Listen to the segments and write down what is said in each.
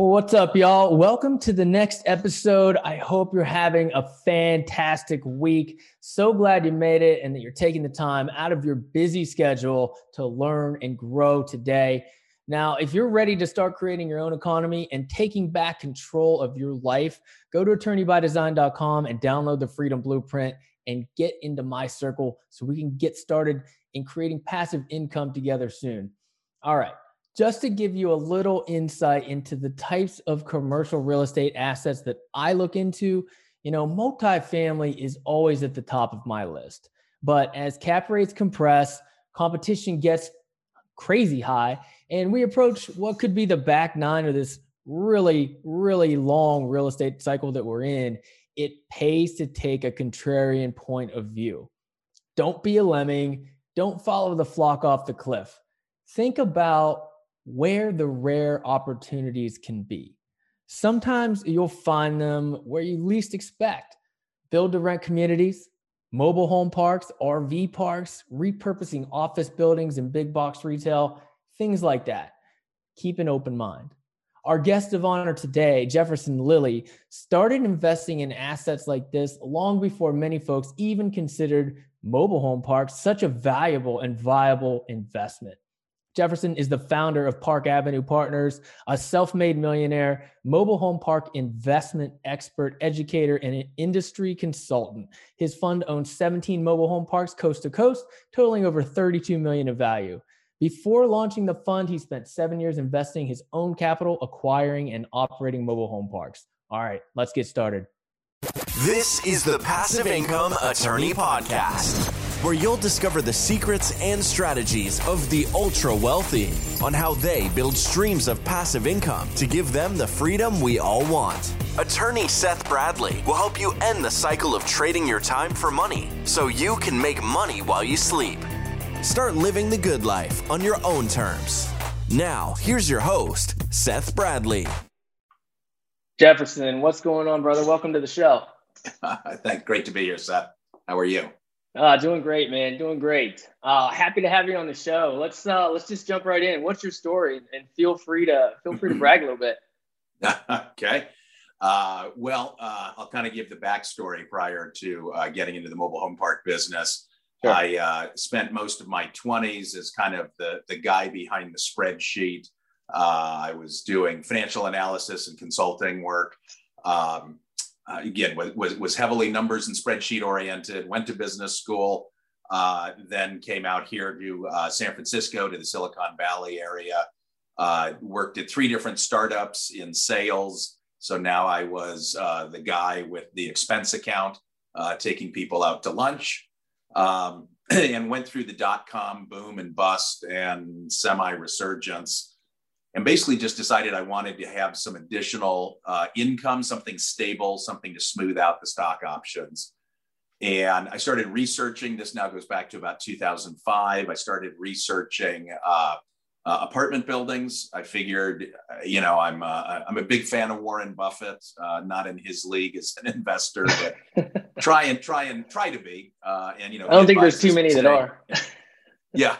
What's up, y'all? Welcome to the next episode. I hope you're having a fantastic week. So glad you made it and that you're taking the time out of your busy schedule to learn and grow today. Now, if you're ready to start creating your own economy and taking back control of your life, go to attorneybydesign.com and download the Freedom Blueprint and get into my circle so we can get started in creating passive income together soon. All right just to give you a little insight into the types of commercial real estate assets that I look into, you know, multifamily is always at the top of my list. But as cap rates compress, competition gets crazy high, and we approach what could be the back nine of this really, really long real estate cycle that we're in, it pays to take a contrarian point of view. Don't be a lemming. Don't follow the flock off the cliff. Think about where the rare opportunities can be. Sometimes you'll find them where you least expect build to rent communities, mobile home parks, RV parks, repurposing office buildings and big box retail, things like that. Keep an open mind. Our guest of honor today, Jefferson Lilly, started investing in assets like this long before many folks even considered mobile home parks such a valuable and viable investment. Jefferson is the founder of Park Avenue Partners, a self made millionaire, mobile home park investment expert, educator, and an industry consultant. His fund owns 17 mobile home parks coast to coast, totaling over 32 million of value. Before launching the fund, he spent seven years investing his own capital, acquiring and operating mobile home parks. All right, let's get started. This is the Passive Income Attorney Podcast where you'll discover the secrets and strategies of the ultra wealthy on how they build streams of passive income to give them the freedom we all want. Attorney Seth Bradley will help you end the cycle of trading your time for money so you can make money while you sleep. Start living the good life on your own terms. Now, here's your host, Seth Bradley. Jefferson, what's going on, brother? Welcome to the show. Thanks. Great to be here, Seth. How are you? Uh, doing great, man. Doing great. Uh, happy to have you on the show. Let's uh, let's just jump right in. What's your story? And feel free to feel free to brag a little bit. okay. Uh, well, uh, I'll kind of give the backstory prior to uh, getting into the mobile home park business. Sure. I uh, spent most of my 20s as kind of the, the guy behind the spreadsheet. Uh, I was doing financial analysis and consulting work. Um, uh, again was, was, heavily numbers and spreadsheet oriented went to business school uh, then came out here to uh, san francisco to the silicon valley area uh, worked at three different startups in sales. So now i was uh, the guy with the expense account uh, taking people out to lunch um, and went through the dot-com boom and bust and semi-resurgence and basically just decided I wanted to have some additional uh, income, something stable, something to smooth out the stock options. And I started researching. This now goes back to about 2005. I started researching uh, uh, apartment buildings. I figured, uh, you know, I'm uh, I'm a big fan of Warren Buffett. Uh, not in his league as an investor, but try and try and try to be. and you know, I don't think there's too many that are. yeah,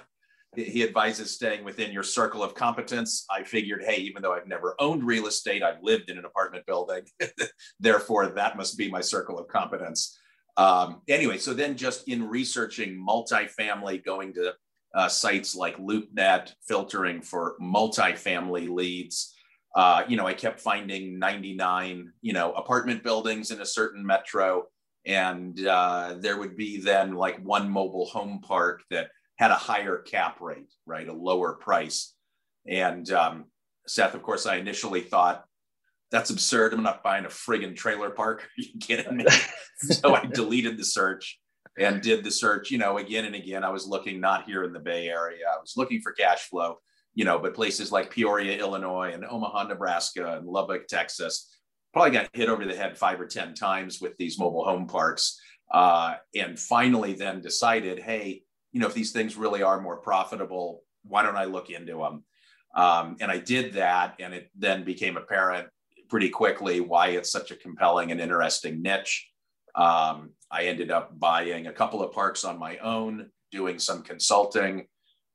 he advises staying within your circle of competence. I figured, hey, even though I've never owned real estate, I've lived in an apartment building. Therefore, that must be my circle of competence. Um, anyway, so then just in researching multifamily, going to uh, sites like LoopNet, filtering for multifamily leads, uh, you know, I kept finding 99, you know, apartment buildings in a certain metro. And uh, there would be then like one mobile home park that had a higher cap rate, right? A lower price. And um, Seth, of course, I initially thought that's absurd. I'm not buying a friggin' trailer park. Are you kidding me? so I deleted the search and did the search, you know, again and again. I was looking not here in the Bay Area. I was looking for cash flow, you know, but places like Peoria, Illinois, and Omaha, Nebraska, and Lubbock, Texas, probably got hit over the head five or 10 times with these mobile home parks. Uh, and finally then decided, hey, you know, if these things really are more profitable, why don't I look into them? Um, and I did that, and it then became apparent pretty quickly why it's such a compelling and interesting niche. Um, I ended up buying a couple of parks on my own, doing some consulting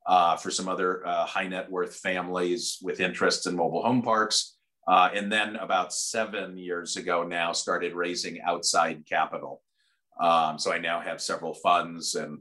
uh, for some other uh, high net worth families with interests in mobile home parks. Uh, and then about seven years ago now, started raising outside capital. Um, so I now have several funds, and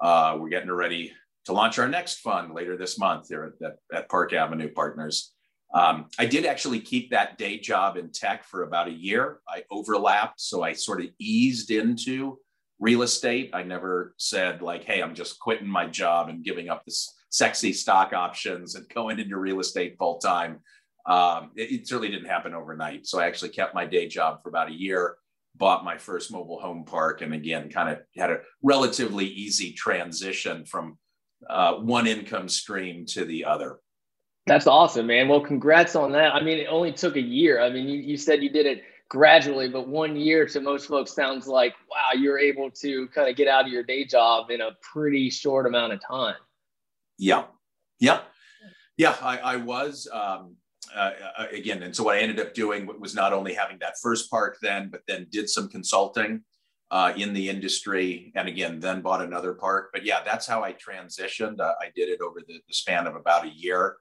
uh, we're getting ready to launch our next fund later this month here at, at Park Avenue Partners. Um, I did actually keep that day job in tech for about a year. I overlapped, so I sort of eased into real estate. I never said like, "Hey, I'm just quitting my job and giving up this sexy stock options and going into real estate full time." Um, it, it certainly didn't happen overnight. So I actually kept my day job for about a year, bought my first mobile home park, and again, kind of had a relatively easy transition from uh, one income stream to the other. That's awesome, man. Well, congrats on that. I mean, it only took a year. I mean, you, you said you did it gradually, but one year to most folks sounds like, wow, you're able to kind of get out of your day job in a pretty short amount of time. Yeah. Yeah. Yeah. I, I was, um, uh, uh again, and so what I ended up doing was not only having that first park then, but then did some consulting uh, in the industry, and again, then bought another park. But yeah, that's how I transitioned. Uh, I did it over the, the, span of about a year.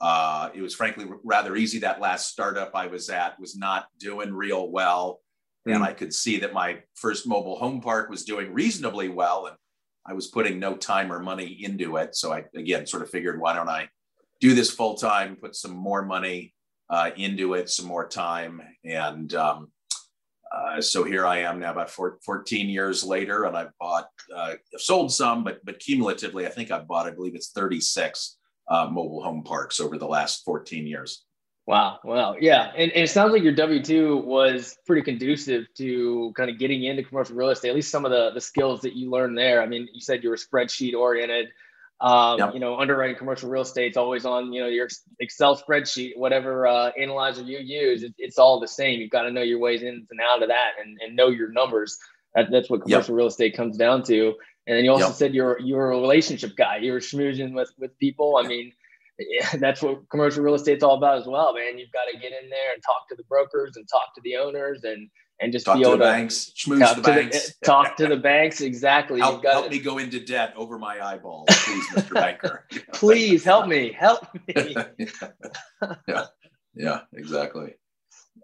Uh, it was frankly rather easy. That last startup I was at was not doing real well. Mm. And I could see that my first mobile home park was doing reasonably well. And I was putting no time or money into it. So I, again, sort of figured, why don't I do this full time, put some more money uh, into it, some more time. And um, uh, so here I am now about four, 14 years later, and I've bought, uh, I've sold some, but, but cumulatively, I think I've bought, I believe it's 36 uh, mobile home parks over the last 14 years. Wow. Wow. Yeah. And, and it sounds like your W 2 was pretty conducive to kind of getting into commercial real estate, at least some of the, the skills that you learned there. I mean, you said you were spreadsheet oriented. Um, yep. You know, underwriting commercial real estate is always on, you know, your Excel spreadsheet, whatever uh, analyzer you use, it, it's all the same. You've got to know your ways in and out of that and, and know your numbers. That, that's what commercial yep. real estate comes down to. And then you also yep. said you're you're a relationship guy. You're schmoozing with with people. I mean, yeah, that's what commercial real estate's all about as well, man. You've got to get in there and talk to the brokers and talk to the owners and and just talk be able to the to banks, schmooze the banks, the, talk to the banks. Exactly. Help, help me go into debt over my eyeballs, please, Mr. Banker. please help me. Help me. yeah. Yeah. Exactly.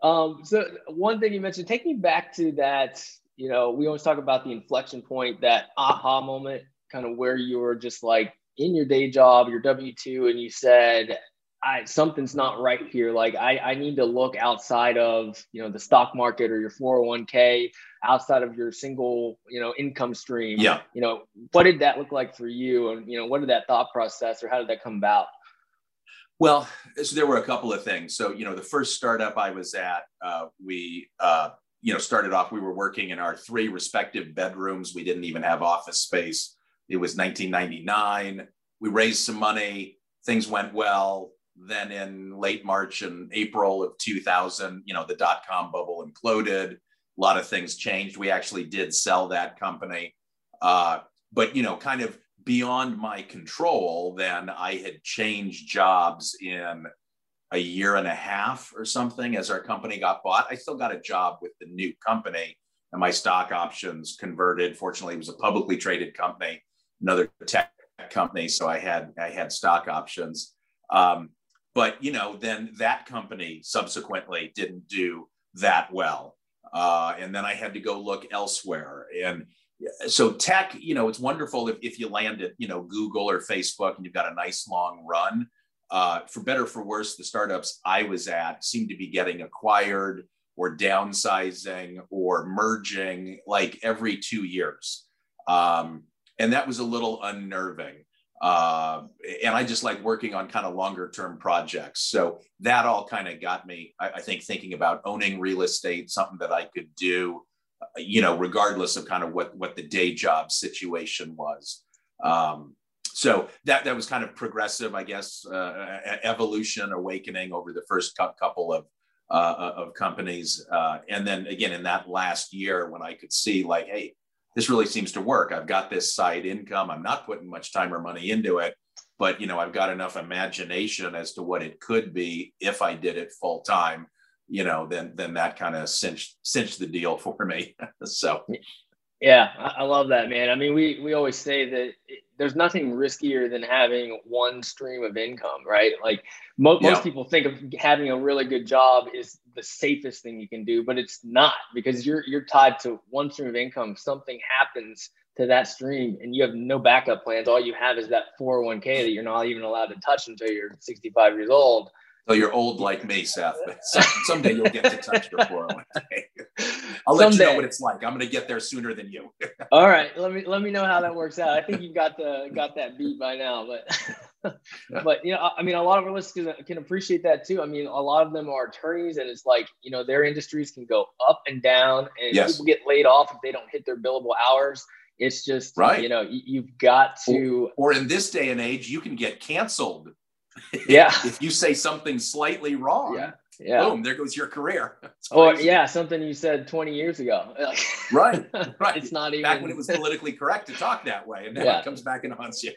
Um, so one thing you mentioned, take me back to that you know, we always talk about the inflection point, that aha moment, kind of where you were just like in your day job, your W 2, and you said, I, something's not right here. Like I, I need to look outside of, you know, the stock market or your 401k, outside of your single, you know, income stream. Yeah. You know, what did that look like for you? And, you know, what did that thought process or how did that come about? Well, so there were a couple of things. So, you know, the first startup I was at, uh, we, uh, you know, started off, we were working in our three respective bedrooms. We didn't even have office space. It was 1999. We raised some money. Things went well. Then in late March and April of 2000, you know, the dot com bubble imploded. A lot of things changed. We actually did sell that company. Uh, but, you know, kind of beyond my control, then I had changed jobs in a year and a half or something as our company got bought. I still got a job with the new company and my stock options converted. Fortunately, it was a publicly traded company, another tech company. So I had, I had stock options. Um, but, you know, then that company subsequently didn't do that well. Uh, and then I had to go look elsewhere. And so tech, you know, it's wonderful if, if you land at, you know, Google or Facebook and you've got a nice long run uh, for better for worse, the startups I was at seemed to be getting acquired or downsizing or merging like every two years. Um, and that was a little unnerving. Uh, and I just like working on kind of longer term projects. So that all kind of got me, I, I, think, thinking about owning real estate, something that I could do, uh, you know, regardless of kind of what, what the day job situation was. Um, so that that was kind of progressive, I guess, uh, evolution, awakening over the first couple of uh, uh, of companies, uh, and then again in that last year when I could see like, hey, this really seems to work. I've got this side income. I'm not putting much time or money into it, but you know, I've got enough imagination as to what it could be if I did it full time. You know, then then that kind of cinched cinched the deal for me. so Yeah, I, love that, man. I mean, we we always say that it, there's nothing riskier than having one stream of income, right? Like mo- yeah. most people think of having a really good job is the safest thing you can do, but it's not because you're you're tied to one stream of income. Something happens to that stream, and you have no backup plans. All you have is that 401k that you're not even allowed to touch until you're 65 years old. So you're old like me, Seth. But someday you'll get to touch your 401k. I'll let someday. you know what it's like. I'm going to get there sooner than you. All right, let me let me know how that works out. I think you've got the got that beat by now, but but you know, I mean, a lot of our listeners can appreciate that too. I mean, a lot of them are attorneys, and it's like you know, their industries can go up and down, and yes. people get laid off if they don't hit their billable hours. It's just right. You know, you've got to. Or, or in this day and age, you can get canceled yeah. if you say something slightly wrong, yeah. Yeah. boom, there goes your career. Or yeah, something you said 20 years ago. right. Right. It's not even back when it was politically correct to talk that way. And now yeah. it comes back and haunts you.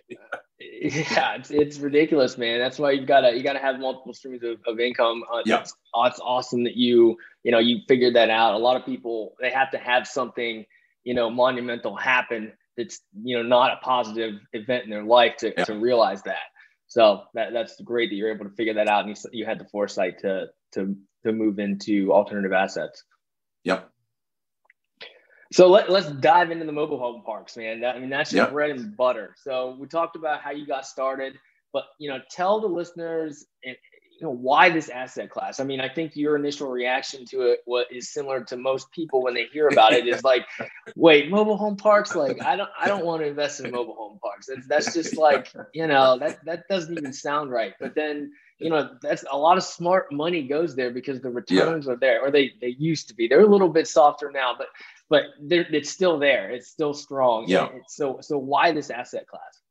yeah, it's, it's ridiculous, man. That's why you've got to you got to have multiple streams of, of income. Uh, yep. it's, it's awesome that you you know you figured that out. A lot of people they have to have something you know monumental happen that's you know not a positive event in their life to, to realize that. So that, that's great that you're able to figure that out, and you, you had the foresight to to to move into alternative assets. Yep. So let, let's dive into the mobile home parks, man. That, I mean, that's your yep. bread and butter. So we talked about how you got started, but you know, tell the listeners and you know why this asset class? I mean i think your initial reaction to it what is similar to most people when they hear about it is like wait mobile home parks? Like i don't i don't want to invest in mobile home parks. That's, that's just like you know that that doesn't even sound right. But then you know that's a lot of smart money goes there because the returns yeah. are there or they they used to be. They're a little bit softer now but but it's still there. It's still strong. Yeah. So so why this asset class?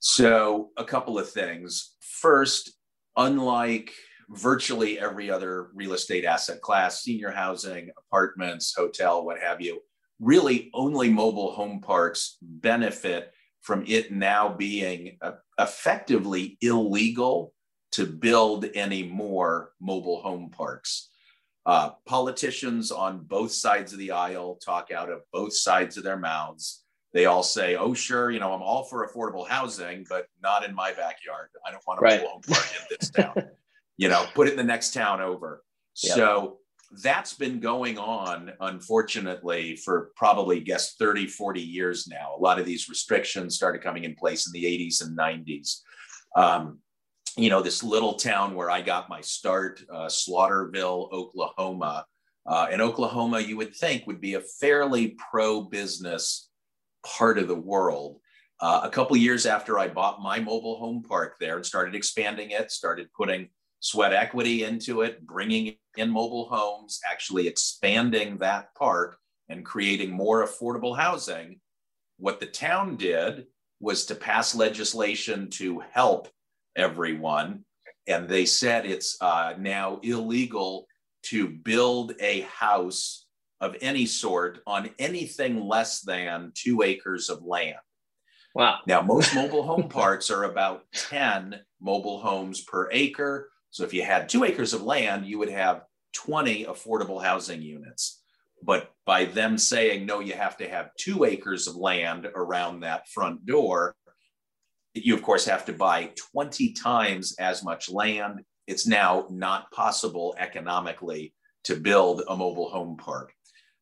So a couple of things. First unlike virtually every other real estate asset class, senior housing, apartments, hotel, what have you, really only mobile home parks benefit from it now being uh, effectively illegal to build any more mobile home parks. Uh, politicians on both sides of the aisle talk out of both sides of their mouths. They all say, "Oh, sure, you know, I'm all for affordable housing, but not in my backyard. I don't want a right. park in this town. you know, put it in the next town over." Yep. So that's been going on, unfortunately, for probably guess 30, 40 years now. A lot of these restrictions started coming in place in the 80s and 90s. Um, you know, this little town where I got my start, uh, Slaughterville, Oklahoma. Uh, in Oklahoma, you would think would be a fairly pro business part of the world. Uh, a couple years after I bought my mobile home park there and started expanding it, started putting sweat equity into it, bringing in mobile homes, actually expanding that park and creating more affordable housing. What the town did was to pass legislation to help everyone. And they said it's uh, now illegal to build a house of any sort on anything less than two acres of land. Wow. Now, most mobile home parks are about 10 mobile homes per acre. So if you had two acres of land, you would have 20 affordable housing units. But by them saying, no, you have to have two acres of land around that front door, you, of course, have to buy 20 times as much land. It's now not possible economically to build a mobile home park.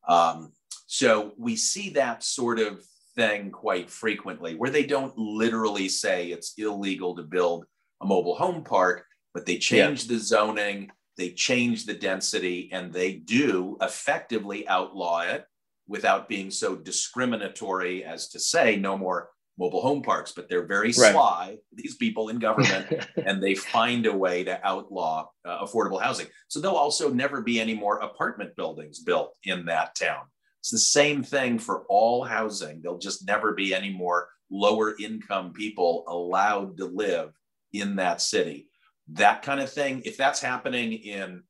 Um, so we see that sort of thing quite frequently where they don't literally say it's illegal to build a mobile home park, but they change yeah. the zoning, they change the density, and they do effectively outlaw it without being so discriminatory as to say no more mobile home parks, but they're very right. sly, these people in government, and they find a way to outlaw uh, affordable housing. So there'll also never be any more apartment buildings built in that town. It's the same thing for all housing. There'll just never be any more lower income people allowed to live in that city. That kind of thing, if that's happening in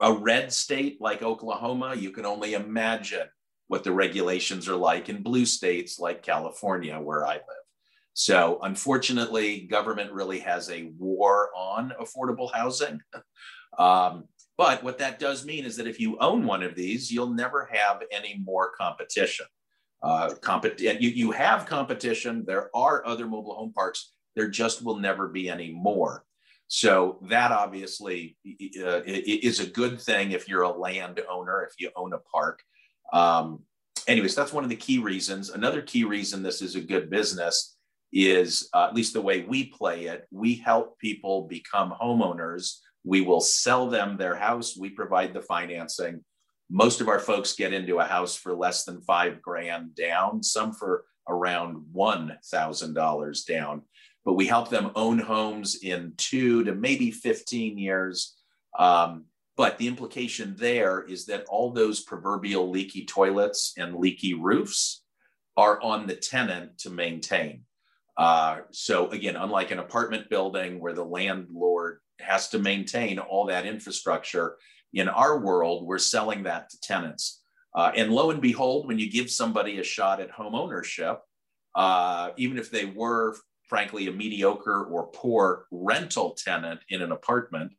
a red state like Oklahoma, you can only imagine what the regulations are like in blue states like California, where I live. So, unfortunately, government really has a war on affordable housing. Um, But what that does mean is that if you own one of these, you'll never have any more competition. Uh, you, you have competition. There are other mobile home parks. There just will never be any more. So that obviously uh, is a good thing if you're a landowner, if you own a park. Um, anyways, that's one of the key reasons. Another key reason this is a good business is, uh, at least the way we play it, we help people become homeowners. We will sell them their house. We provide the financing. Most of our folks get into a house for less than five grand down, some for around $1,000 down. But we help them own homes in two to maybe 15 years. Um, but the implication there is that all those proverbial leaky toilets and leaky roofs are on the tenant to maintain. Uh, so, again, unlike an apartment building where the landlord has to maintain all that infrastructure, in our world, we're selling that to tenants. Uh, and lo and behold, when you give somebody a shot at home ownership, uh, even if they were, frankly, a mediocre or poor rental tenant in an apartment,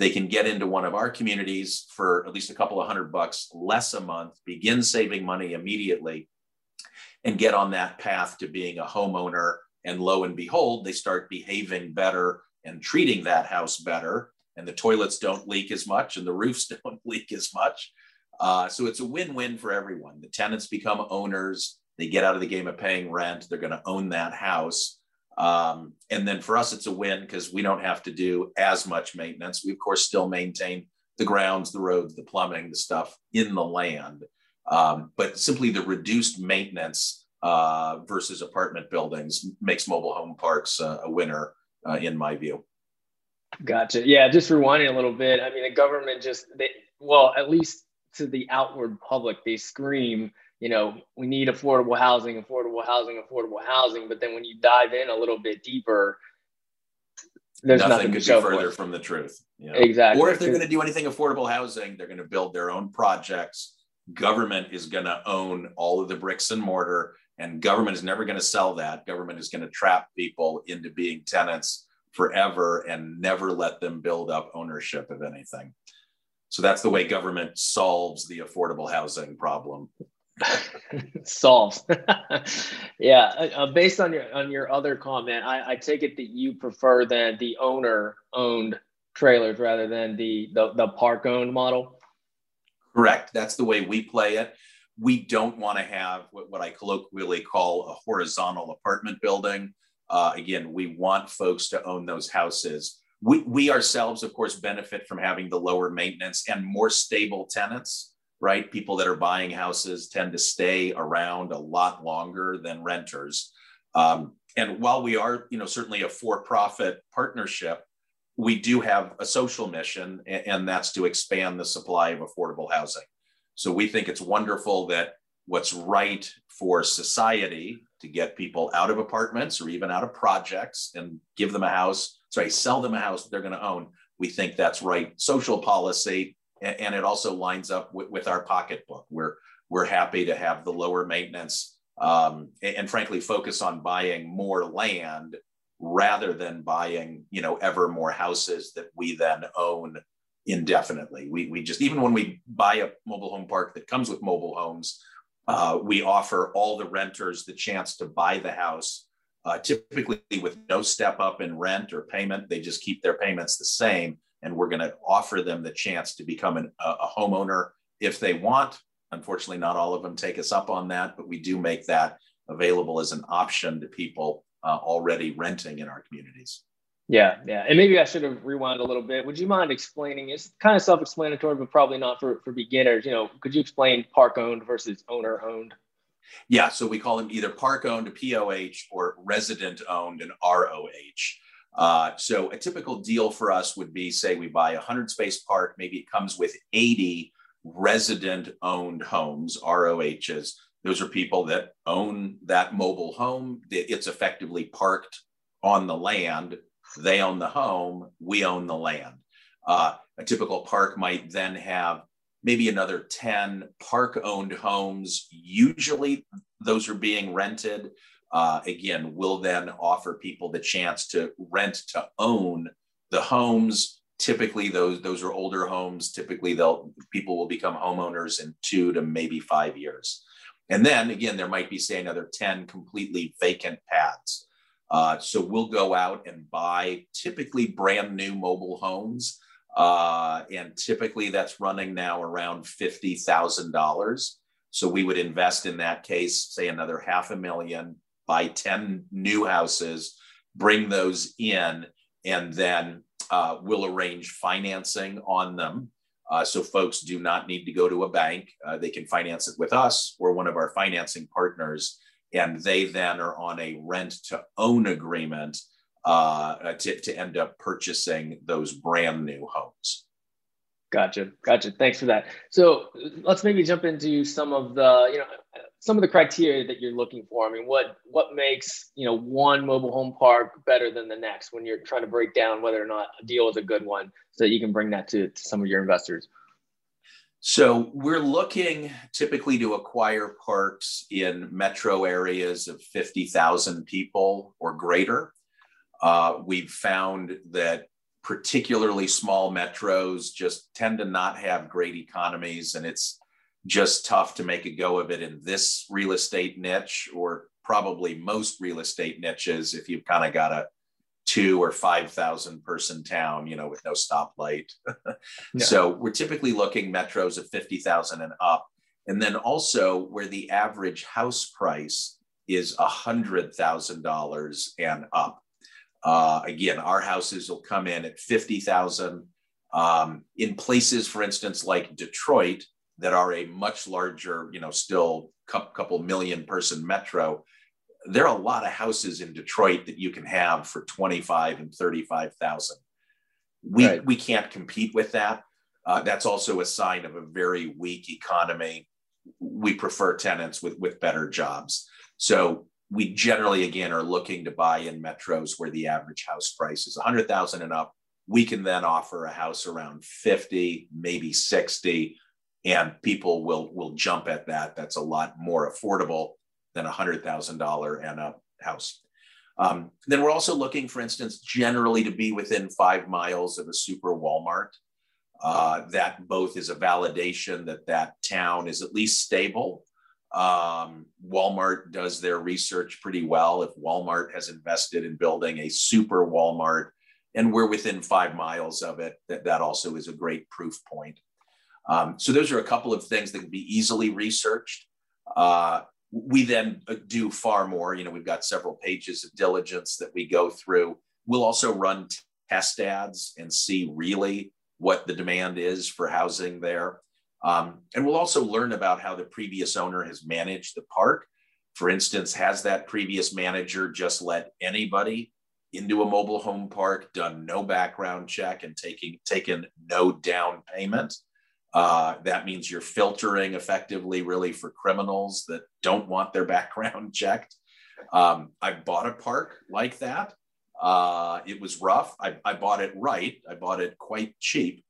they can get into one of our communities for at least a couple of hundred bucks less a month, begin saving money immediately, and get on that path to being a homeowner. And lo and behold, they start behaving better and treating that house better. And the toilets don't leak as much and the roofs don't leak as much. Uh, so it's a win win for everyone. The tenants become owners, they get out of the game of paying rent, they're going to own that house. Um, and then for us, it's a win because we don't have to do as much maintenance. We, of course, still maintain the grounds, the roads, the plumbing, the stuff in the land. Um, but simply the reduced maintenance uh, versus apartment buildings makes mobile home parks uh, a winner, uh, in my view. Gotcha. Yeah, just rewinding a little bit. I mean, the government just, they, well, at least to the outward public, they scream you know, we need affordable housing, affordable housing, affordable housing. But then when you dive in a little bit deeper, there's nothing, nothing could be further with. from the truth. You know? Exactly. Or if they're going to do anything affordable housing, they're going to build their own projects. Government is going to own all of the bricks and mortar, and government is never going to sell that. Government is going to trap people into being tenants forever and never let them build up ownership of anything. So that's the way government solves the affordable housing problem. solves. yeah, uh, uh, based on your on your other comment, I, I take it that you prefer then the owner owned trailers rather than the the, the park owned model. Correct. That's the way we play it. We don't want to have what, what I colloquially call a horizontal apartment building. Uh, again, we want folks to own those houses. We, we ourselves, of course, benefit from having the lower maintenance and more stable tenants right? People that are buying houses tend to stay around a lot longer than renters. Um, and while we are, you know, certainly a for-profit partnership, we do have a social mission, and that's to expand the supply of affordable housing. So we think it's wonderful that what's right for society to get people out of apartments or even out of projects and give them a house, sorry, sell them a house that they're going to own. We think that's right social policy and, it also lines up with, with, our pocketbook. We're we're happy to have the lower maintenance um, and, frankly focus on buying more land rather than buying you know ever more houses that we then own indefinitely. We we just even when we buy a mobile home park that comes with mobile homes, uh, we offer all the renters the chance to buy the house. Uh, typically with no step up in rent or payment, they just keep their payments the same and we're going to offer them the chance to become an, a, a homeowner if they want. Unfortunately, not all of them take us up on that, but we do make that available as an option to people uh, already renting in our communities. Yeah, yeah. And maybe I should have rewound a little bit. Would you mind explaining? It's kind of self explanatory, but probably not for, for beginners. You know, could you explain park owned versus owner owned? Yeah, so we call them either park owned, a POH, or resident owned, and ROH. Uh, so a typical deal for us would be, say, we buy a 100 space park, maybe it comes with 80 resident owned homes, ROHs. Those are people that own that mobile home. It's effectively parked on the land. They own the home, we own the land. Uh, a typical park might then have maybe another 10 park owned homes. Usually those are being rented uh, again, will then offer people the chance to rent to own the homes. typically those those are older homes. Typically they'll people will become homeowners in two to maybe five years. And then again there might be say another 10 completely vacant pads. Uh, so we'll go out and buy typically brand new mobile homes. Uh, and typically that's running now around $50000 so we would invest in that case say another half a million buy 10 new houses bring those in and then uh, we'll arrange financing on them. Uh, so folks do not need to go to a bank. Uh, they can finance it with us or one of our financing partners. And they then are on a rent to own agreement uh, to, to end up purchasing those brand new homes. Gotcha. Gotcha. Thanks for that. So let's maybe jump into some of the, you know, some of the criteria that you're looking for. I mean, what what makes you know one mobile home park better than the next when you're trying to break down whether or not a deal is a good one, so that you can bring that to, to some of your investors. So we're looking typically to acquire parks in metro areas of 50,000 people or greater. Uh, we've found that particularly small metros just tend to not have great economies and it's just tough to make a go of it in this real estate niche or probably most real estate niches if you've kind of got a two or 5,000 person town, you know, with no stoplight. yeah. So we're typically looking metros of 50,000 and up. And then also where the average house price is $100,000 and up. Uh, again, our houses will come in at 50,000. Um, in places, for instance, like Detroit, that are a much larger, you know, still couple million person metro, there are a lot of houses in Detroit that you can have for 25 and 35,000. We, right. we can't compete with that. Uh, that's also a sign of a very weak economy. We prefer tenants with, with better jobs. So we generally, again, are looking to buy in metros where the average house price is 100,000 and up. We can then offer a house around 50, maybe 60 and people will will jump at that. That's a lot more affordable than a hundred thousand dollar and a house. Um, then we're also looking, for instance, generally to be within five miles of a super Walmart. Uh, that both is a validation that that town is at least stable. Um, Walmart does their research pretty well. If Walmart has invested in building a super Walmart and we're within five miles of it, that, that also is a great proof point. Um, so those are a couple of things that can be easily researched. Uh, we then do far more. You know, we've got several pages of diligence that we go through. We'll also run test ads and see really what the demand is for housing there. Um, and we'll also learn about how the previous owner has managed the park. For instance, has that previous manager just let anybody into a mobile home park, done no background check, and taking taken no down payment? Uh, that means you're filtering effectively, really, for criminals that don't want their background checked. Um, I bought a park like that. Uh, it was rough. I, I bought it right. I bought it quite cheap,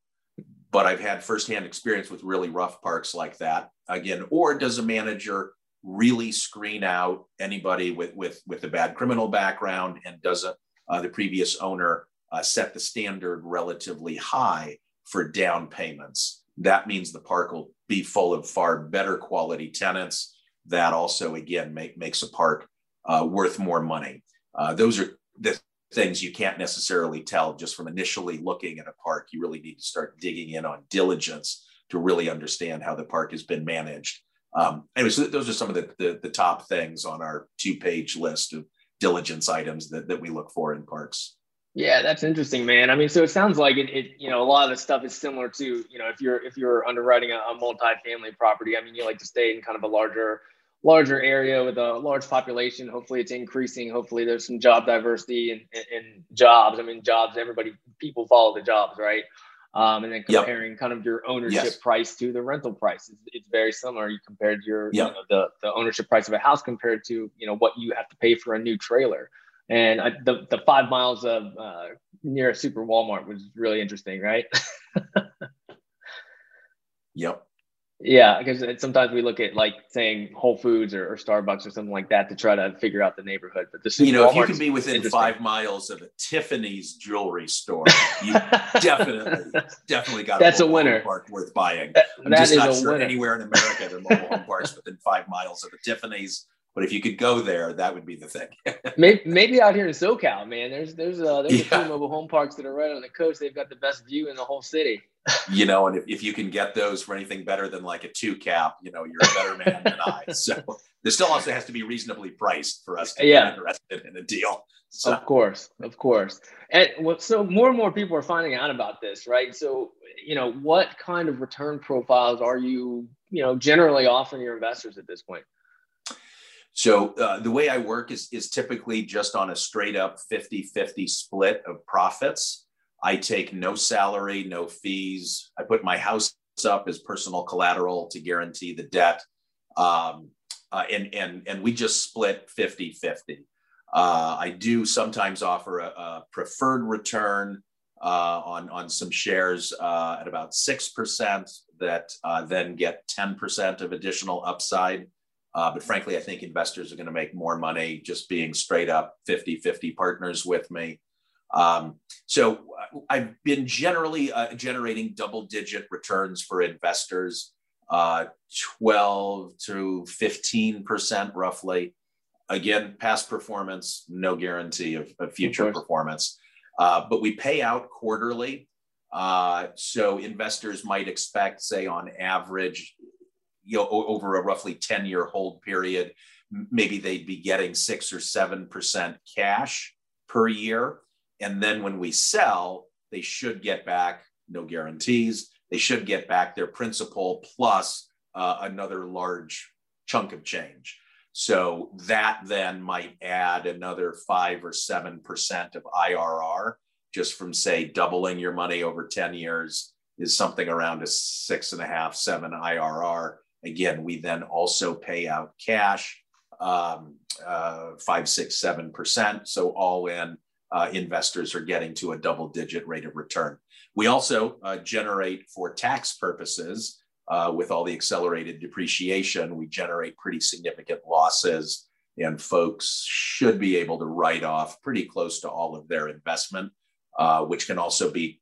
but I've had firsthand experience with really rough parks like that. Again, or does a manager really screen out anybody with with with a bad criminal background, and doesn't uh, the previous owner uh, set the standard relatively high for down payments? That means the park will be full of far better quality tenants. That also, again, make, makes a park uh, worth more money. Uh, those are the things you can't necessarily tell just from initially looking at a park. You really need to start digging in on diligence to really understand how the park has been managed. Um, so those are some of the, the, the top things on our two page list of diligence items that, that we look for in parks. Yeah, that's interesting, man. I mean, so it sounds like it, it, you know, a lot of the stuff is similar to, you know, if you're if you're underwriting a, a multi-family property, I mean, you like to stay in kind of a larger larger area with a large population. Hopefully it's increasing. Hopefully there's some job diversity and in, jobs. I mean, jobs, everybody, people follow the jobs, right? Um, and then comparing yep. kind of your ownership yes. price to the rental price. It's, it's very similar. You compared your, yep. you know, the, the ownership price of a house compared to, you know, what you have to pay for a new trailer. And I, the the five miles of uh, near a super Walmart was really interesting, right? yep. Yeah, because sometimes we look at like saying Whole Foods or, or, Starbucks or something like that to try to figure out the neighborhood. But the you know, if you can be within five miles of a Tiffany's jewelry store, you definitely, definitely got that's a, a winner. Park worth buying. That, I'm that just not sure winner. anywhere in America there are mobile home parks within five miles of a Tiffany's. But if you could go there, that would be the thing. maybe, maybe, out here in SoCal, man, there's there's uh, there's yeah. a few mobile home parks that are right on the coast. They've got the best view in the whole city. you know, and if, if you can get those for anything better than like a two cap, you know, you're a better man than I. So this still also has to be reasonably priced for us to yeah. be interested in a deal. So. Of course, of course. And so more and more people are finding out about this, right? So, you know, what kind of return profiles are you, you know, generally offering your investors at this point? So uh, the way I work is, is typically just on a straight up 50 50 split of profits. I take no salary, no fees. I put my house up as personal collateral to guarantee the debt. Um, uh, and, and, and we just split 50 50. Uh, I do sometimes offer a, a preferred return uh, on, on some shares uh, at about 6% that uh, then get 10% of additional upside. Uh, but frankly, I think investors are going to make more money just being straight up 50 50 partners with me. Um, so I've been generally uh, generating double digit returns for investors, uh, 12 to 15% roughly. Again, past performance, no guarantee of, of future of performance. Uh, but we pay out quarterly. Uh, so investors might expect, say, on average, you know, over a roughly 10 year hold period, maybe they'd be getting six or 7% cash per year. And then when we sell, they should get back, no guarantees, they should get back their principal plus uh, another large chunk of change. So that then might add another five or 7% of IRR just from, say, doubling your money over 10 years is something around a six and a half, seven IRR. Again, we then also pay out cash, um, uh, five, six, seven percent. So all in, uh, investors are getting to a double digit rate of return. We also uh, generate for tax purposes uh, with all the accelerated depreciation, we generate pretty significant losses, and folks should be able to write off pretty close to all of their investment, uh, which can also be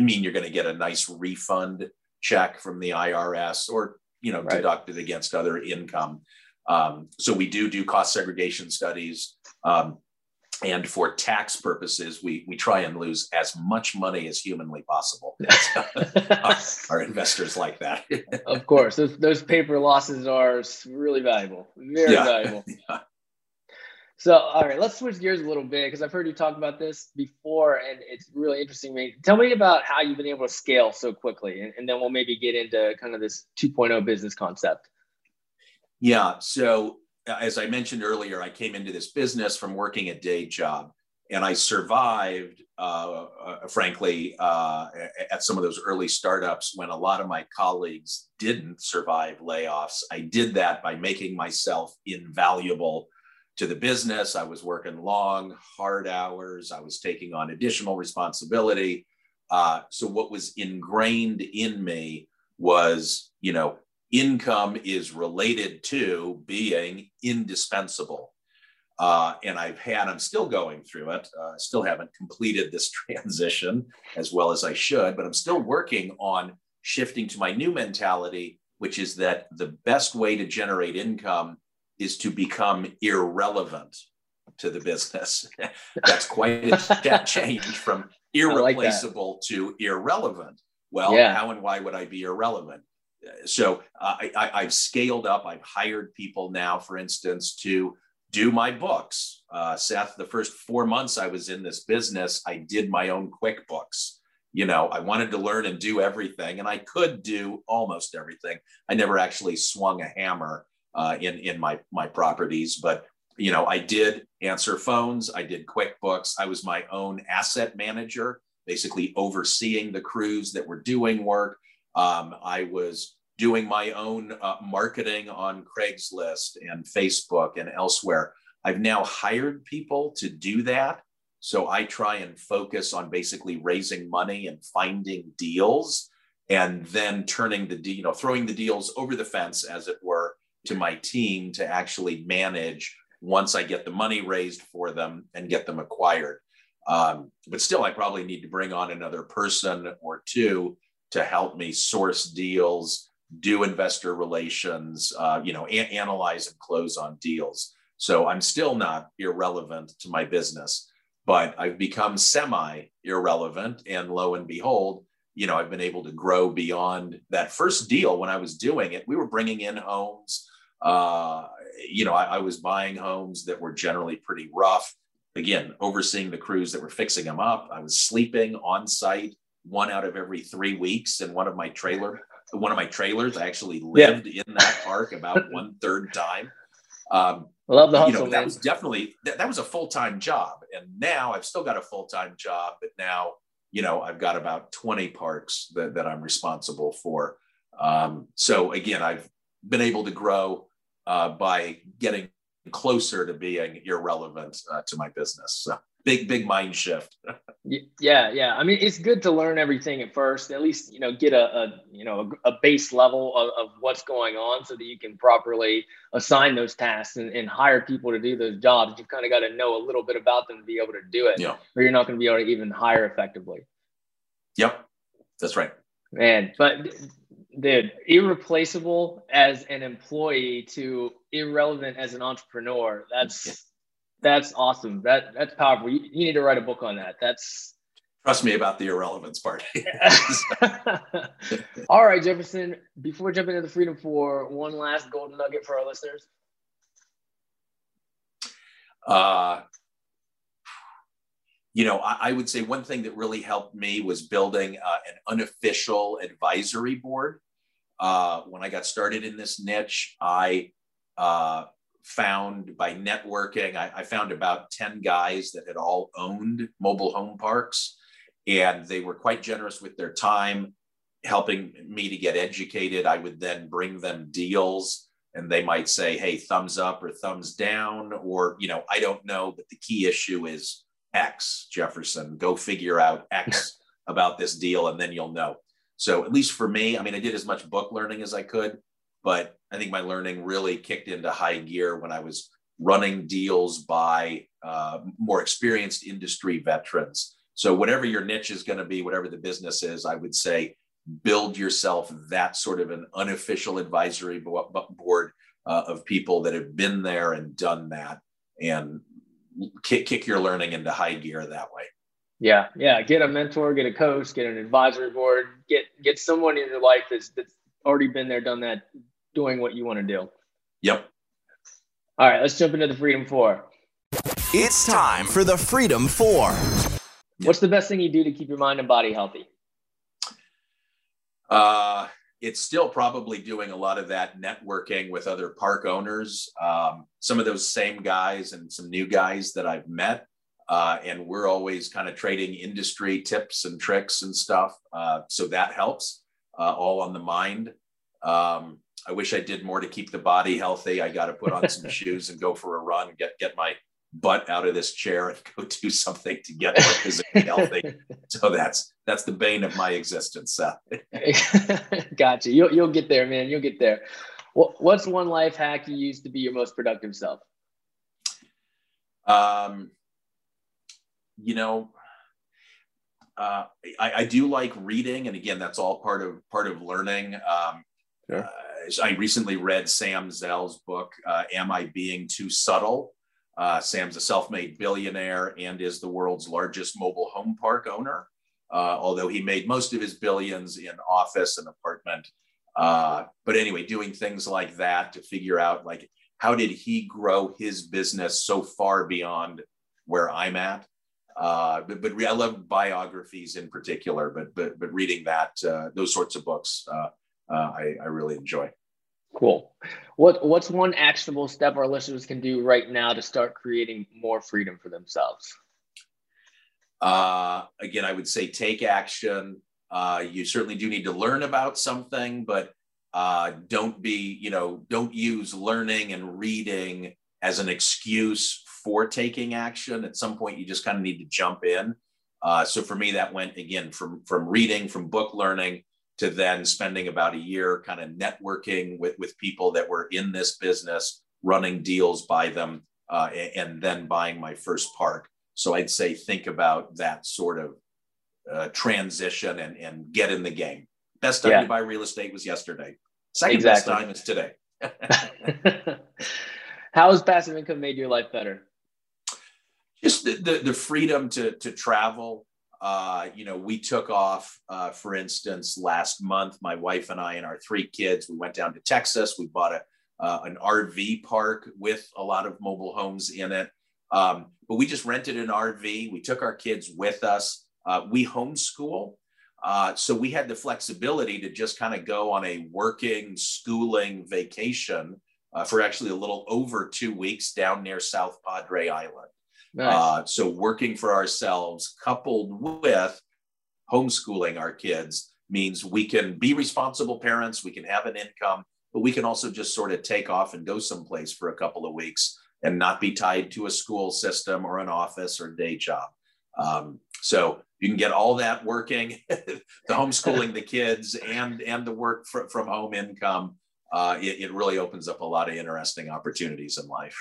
mean you're going to get a nice refund check from the IRS or you know right. deducted against other income. Um, so we do do cost segregation studies. Um, and for tax purposes, we we try and lose as much money as humanly possible. our, our, investors like that. of course, those, those paper losses are really valuable, very yeah. valuable. Yeah. So, all right, let's switch gears a little bit because I've heard you talk about this before, and it's really interesting me. Tell me about how you've been able to scale so quickly, and, and then we'll maybe get into kind of this 2.0 business concept. Yeah. So as I mentioned earlier, I came into this business from working a day job, and I survived, uh, uh, frankly, uh, at some of those early startups when a lot of my colleagues didn't survive layoffs. I did that by making myself invaluable to the business. I was working long, hard hours. I was taking on additional responsibility. Uh, so, what was ingrained in me was, you know, income is related to being indispensable. Uh, and I've had, I'm still going through it. Uh, still haven't completed this transition as well as I should, but I'm still working on shifting to my new mentality, which is that the best way to generate income is to become irrelevant to the business. That's quite a step change from irreplaceable like to irrelevant. Well, yeah. how and why would I be irrelevant? so uh, I, have scaled up. I've hired people now, for instance, to do my books. Uh, Seth, the first four months I was in this business, I did my own QuickBooks. You know, I wanted to learn and do everything, and I could do almost everything. I never actually swung a hammer uh, in in my my properties, but you know, I did answer phones. I did QuickBooks. I was my own asset manager, basically overseeing the crews that were doing work. Um, I was doing my own uh, marketing on Craigslist and Facebook and elsewhere. I've now hired people to do that. So I try and focus on basically raising money and finding deals and then turning the you know throwing the deals over the fence as it were to my team to actually manage once I get the money raised for them and get them acquired. Um, but still, I probably need to bring on another person or two to help me source deals, do investor relations, uh, you know, a- analyze and close on deals. So I'm still not irrelevant to my business, but I've become semi irrelevant. And lo and behold, you know, I've been able to grow beyond that first deal when I was doing it. We were bringing in homes. Uh, you know, I, I was buying homes that were generally pretty rough. Again, overseeing the crews that were fixing them up. I was sleeping on site one out of every three weeks in one of my trailer one of my trailers. I actually lived yeah. in that park about one third time. Um, Love the hustle, you know, that was definitely that, that was a full time job, and now I've still got a full time job, but now you know I've got about twenty parks that, that I'm responsible for. Um, so again, I've been able to grow uh, by getting closer to being irrelevant uh, to my business. So big big mind shift. Yeah yeah. I mean it's good to learn everything at first at least you know get a, a you know a, a base level of, of, what's going on so that you can properly assign those tasks and, and hire people to do those jobs. You've kind of got to know a little bit about them to be able to do it yeah. or you're not going to be able to even hire effectively. Yep. That's right. Man but dude irreplaceable as an employee to irrelevant as an entrepreneur that's that's awesome. That that's powerful. You, you need to write a book on that. That's trust me about the irrelevance part. All right, Jefferson. Before we jump into the Freedom Four, one last golden nugget for our listeners. Uh, you know, I, I, would say one thing that really helped me was building uh, an unofficial advisory board. Uh, when I got started in this niche, I uh, found by networking, I, I, found about 10 guys that had all owned mobile home parks, and they were quite generous with their time, helping me to get educated. I would then bring them deals, and they might say, Hey, thumbs up or thumbs down, or, you know, I don't know, but the key issue is X, Jefferson. Go figure out X about this deal, and then you'll know. So, at least for me, I mean, I did as much book learning as I could but I think my learning really kicked into high gear when I was running deals by uh, more experienced industry veterans. So, whatever your niche is going to be, whatever the business is, I would say build yourself that sort of an unofficial advisory board uh, of people that have been there and done that and kick, kick your learning into high gear that way. Yeah, yeah. Get a mentor, get a coach, get an advisory board, get get someone in your life that's that's already been there, done that, doing what you want to do. Yep. All right, let's jump into the Freedom Four. It's time for the Freedom Four. What's the best thing you do to keep your mind and body healthy? Uh, it's still probably doing a lot of that networking with other park owners. Um, some of those same guys and some new guys that I've met. Uh, and we're always kind of trading industry tips and tricks and stuff. Uh, so that helps, uh, all on the mind. Um, I wish I did more to keep the body healthy. I got to put on some shoes and go for a run, get get my butt out of this chair and go do something to get more physically healthy. So that's that's the bane of my existence, Seth. gotcha. You'll you'll get there, man. You'll get there. What's one life hack you use to be your most productive self? Um, you know, uh, I, I do like reading, and again, that's all part of part of learning. Um, uh, I recently read Sam Zell's book, uh, Am I Being Too Subtle? Uh, Sam's a self made billionaire and is the world's largest mobile home park owner, uh, although he made most of his billions in office and apartment. Uh, but anyway, doing things like that to figure out like how did he grow his business so far beyond where I'm at. Uh, but, but I love biographies in particular, but but but reading that uh, those sorts of books uh, I, I really enjoy. Cool. What what's one actionable step our listeners can do right now to start creating more freedom for themselves? Uh, again, I would say take action. Uh, you certainly do need to learn about something, but uh, don't be, you know, don't use learning and reading as an excuse for taking action. At some point, you just kind of need to jump in. Uh, so for me, that went again from from reading, from book learning to then spending about a year kind of networking with, with people that were in this business, running deals by them, uh, and then buying my first park. So I'd say think about that sort of uh, transition and, and get in the game. Best time yeah. to buy real estate was yesterday. Second exactly. best time is today. How has passive income made your life better? Just the, the, the freedom to, to travel. Uh, you know, we took off, uh, for instance, last month, my wife and I and our three kids, we went down to Texas. We bought a, uh, an RV park with a lot of mobile homes in it. Um, but we just rented an RV. We took our kids with us. Uh, we homeschool. Uh, so we had the flexibility to just kind of go on a working, schooling vacation for actually a little over two weeks down near South Padre Island. Nice. Uh, so working for ourselves, coupled with homeschooling our kids, means we can be responsible parents, we can have an income, but we can also just sort of take off and go someplace for a couple of weeks and not be tied to a school system or an office or day job. Um, so you can get all that working, the homeschooling the kids and and the work fr- from home income. Uh, it, it really opens up a lot of interesting opportunities in life.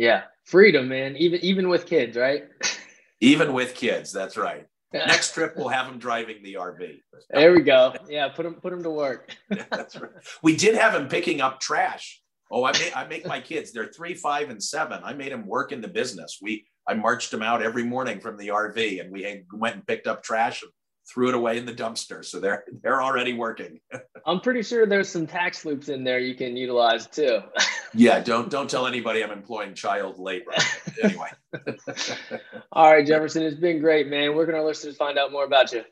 Yeah, freedom, man. Even even with kids, right? even with kids, that's right. Next trip, we'll have them driving the RV. There we go. Yeah, put them put them to work. that's right. We did have them picking up trash. Oh, I make I make my kids. They're three, five, and seven. I made them work in the business. We I marched them out every morning from the RV, and we went and picked up trash and threw it away in the dumpster. So they're they're already working. I'm pretty sure there's some tax loops in there you can utilize too. yeah, don't don't tell anybody I'm employing child labor. Anyway. All right, Jefferson, it's been great, man. Where can our listeners find out more about you?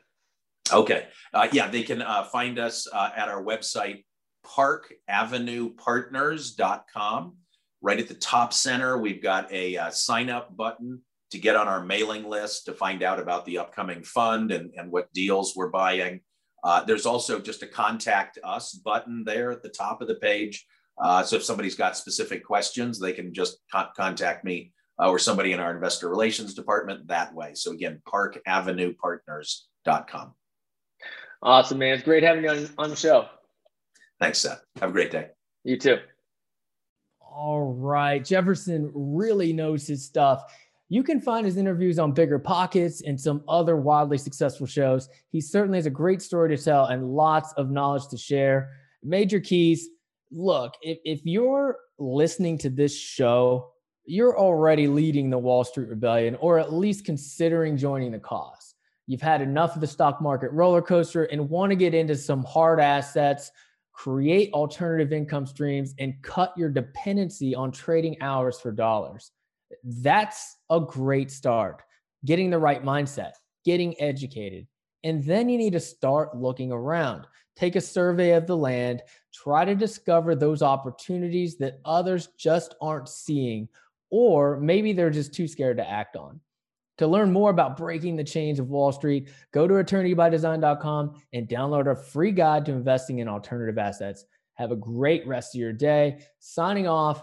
Okay, uh, yeah, they can uh, find us uh, at our website parkavenuepartners.com. Right at the top center, we've got a uh, sign up button to get on our mailing list to find out about the upcoming fund and, and what deals we're buying. Uh, there's also just a contact us button there at the top of the page. Uh, so if somebody's got specific questions, they can just con- contact me uh, or somebody in our investor relations department that way. So again, parkavenuepartners.com. Awesome, man. It's great having you on, on the show. Thanks, Seth. Have a great day. You too. All right. Jefferson really knows his stuff. You can find his interviews on Bigger Pockets and some other wildly successful shows. He certainly has a great story to tell and lots of knowledge to share. Major keys. Look, if, if you're listening to this show, you're already leading the Wall Street Rebellion or at least considering joining the cause. You've had enough of the stock market roller coaster and want to get into some hard assets create alternative income streams, and cut your dependency on trading hours for dollars. That's a great start. Getting the right mindset, getting educated. And then you need to start looking around. Take a survey of the land, try to discover those opportunities that others just aren't seeing, or maybe they're just too scared to act on. To learn more about breaking the chains of Wall Street, go to eternitybydesign.com and download our free guide to investing in alternative assets. Have a great rest of your day. Signing off.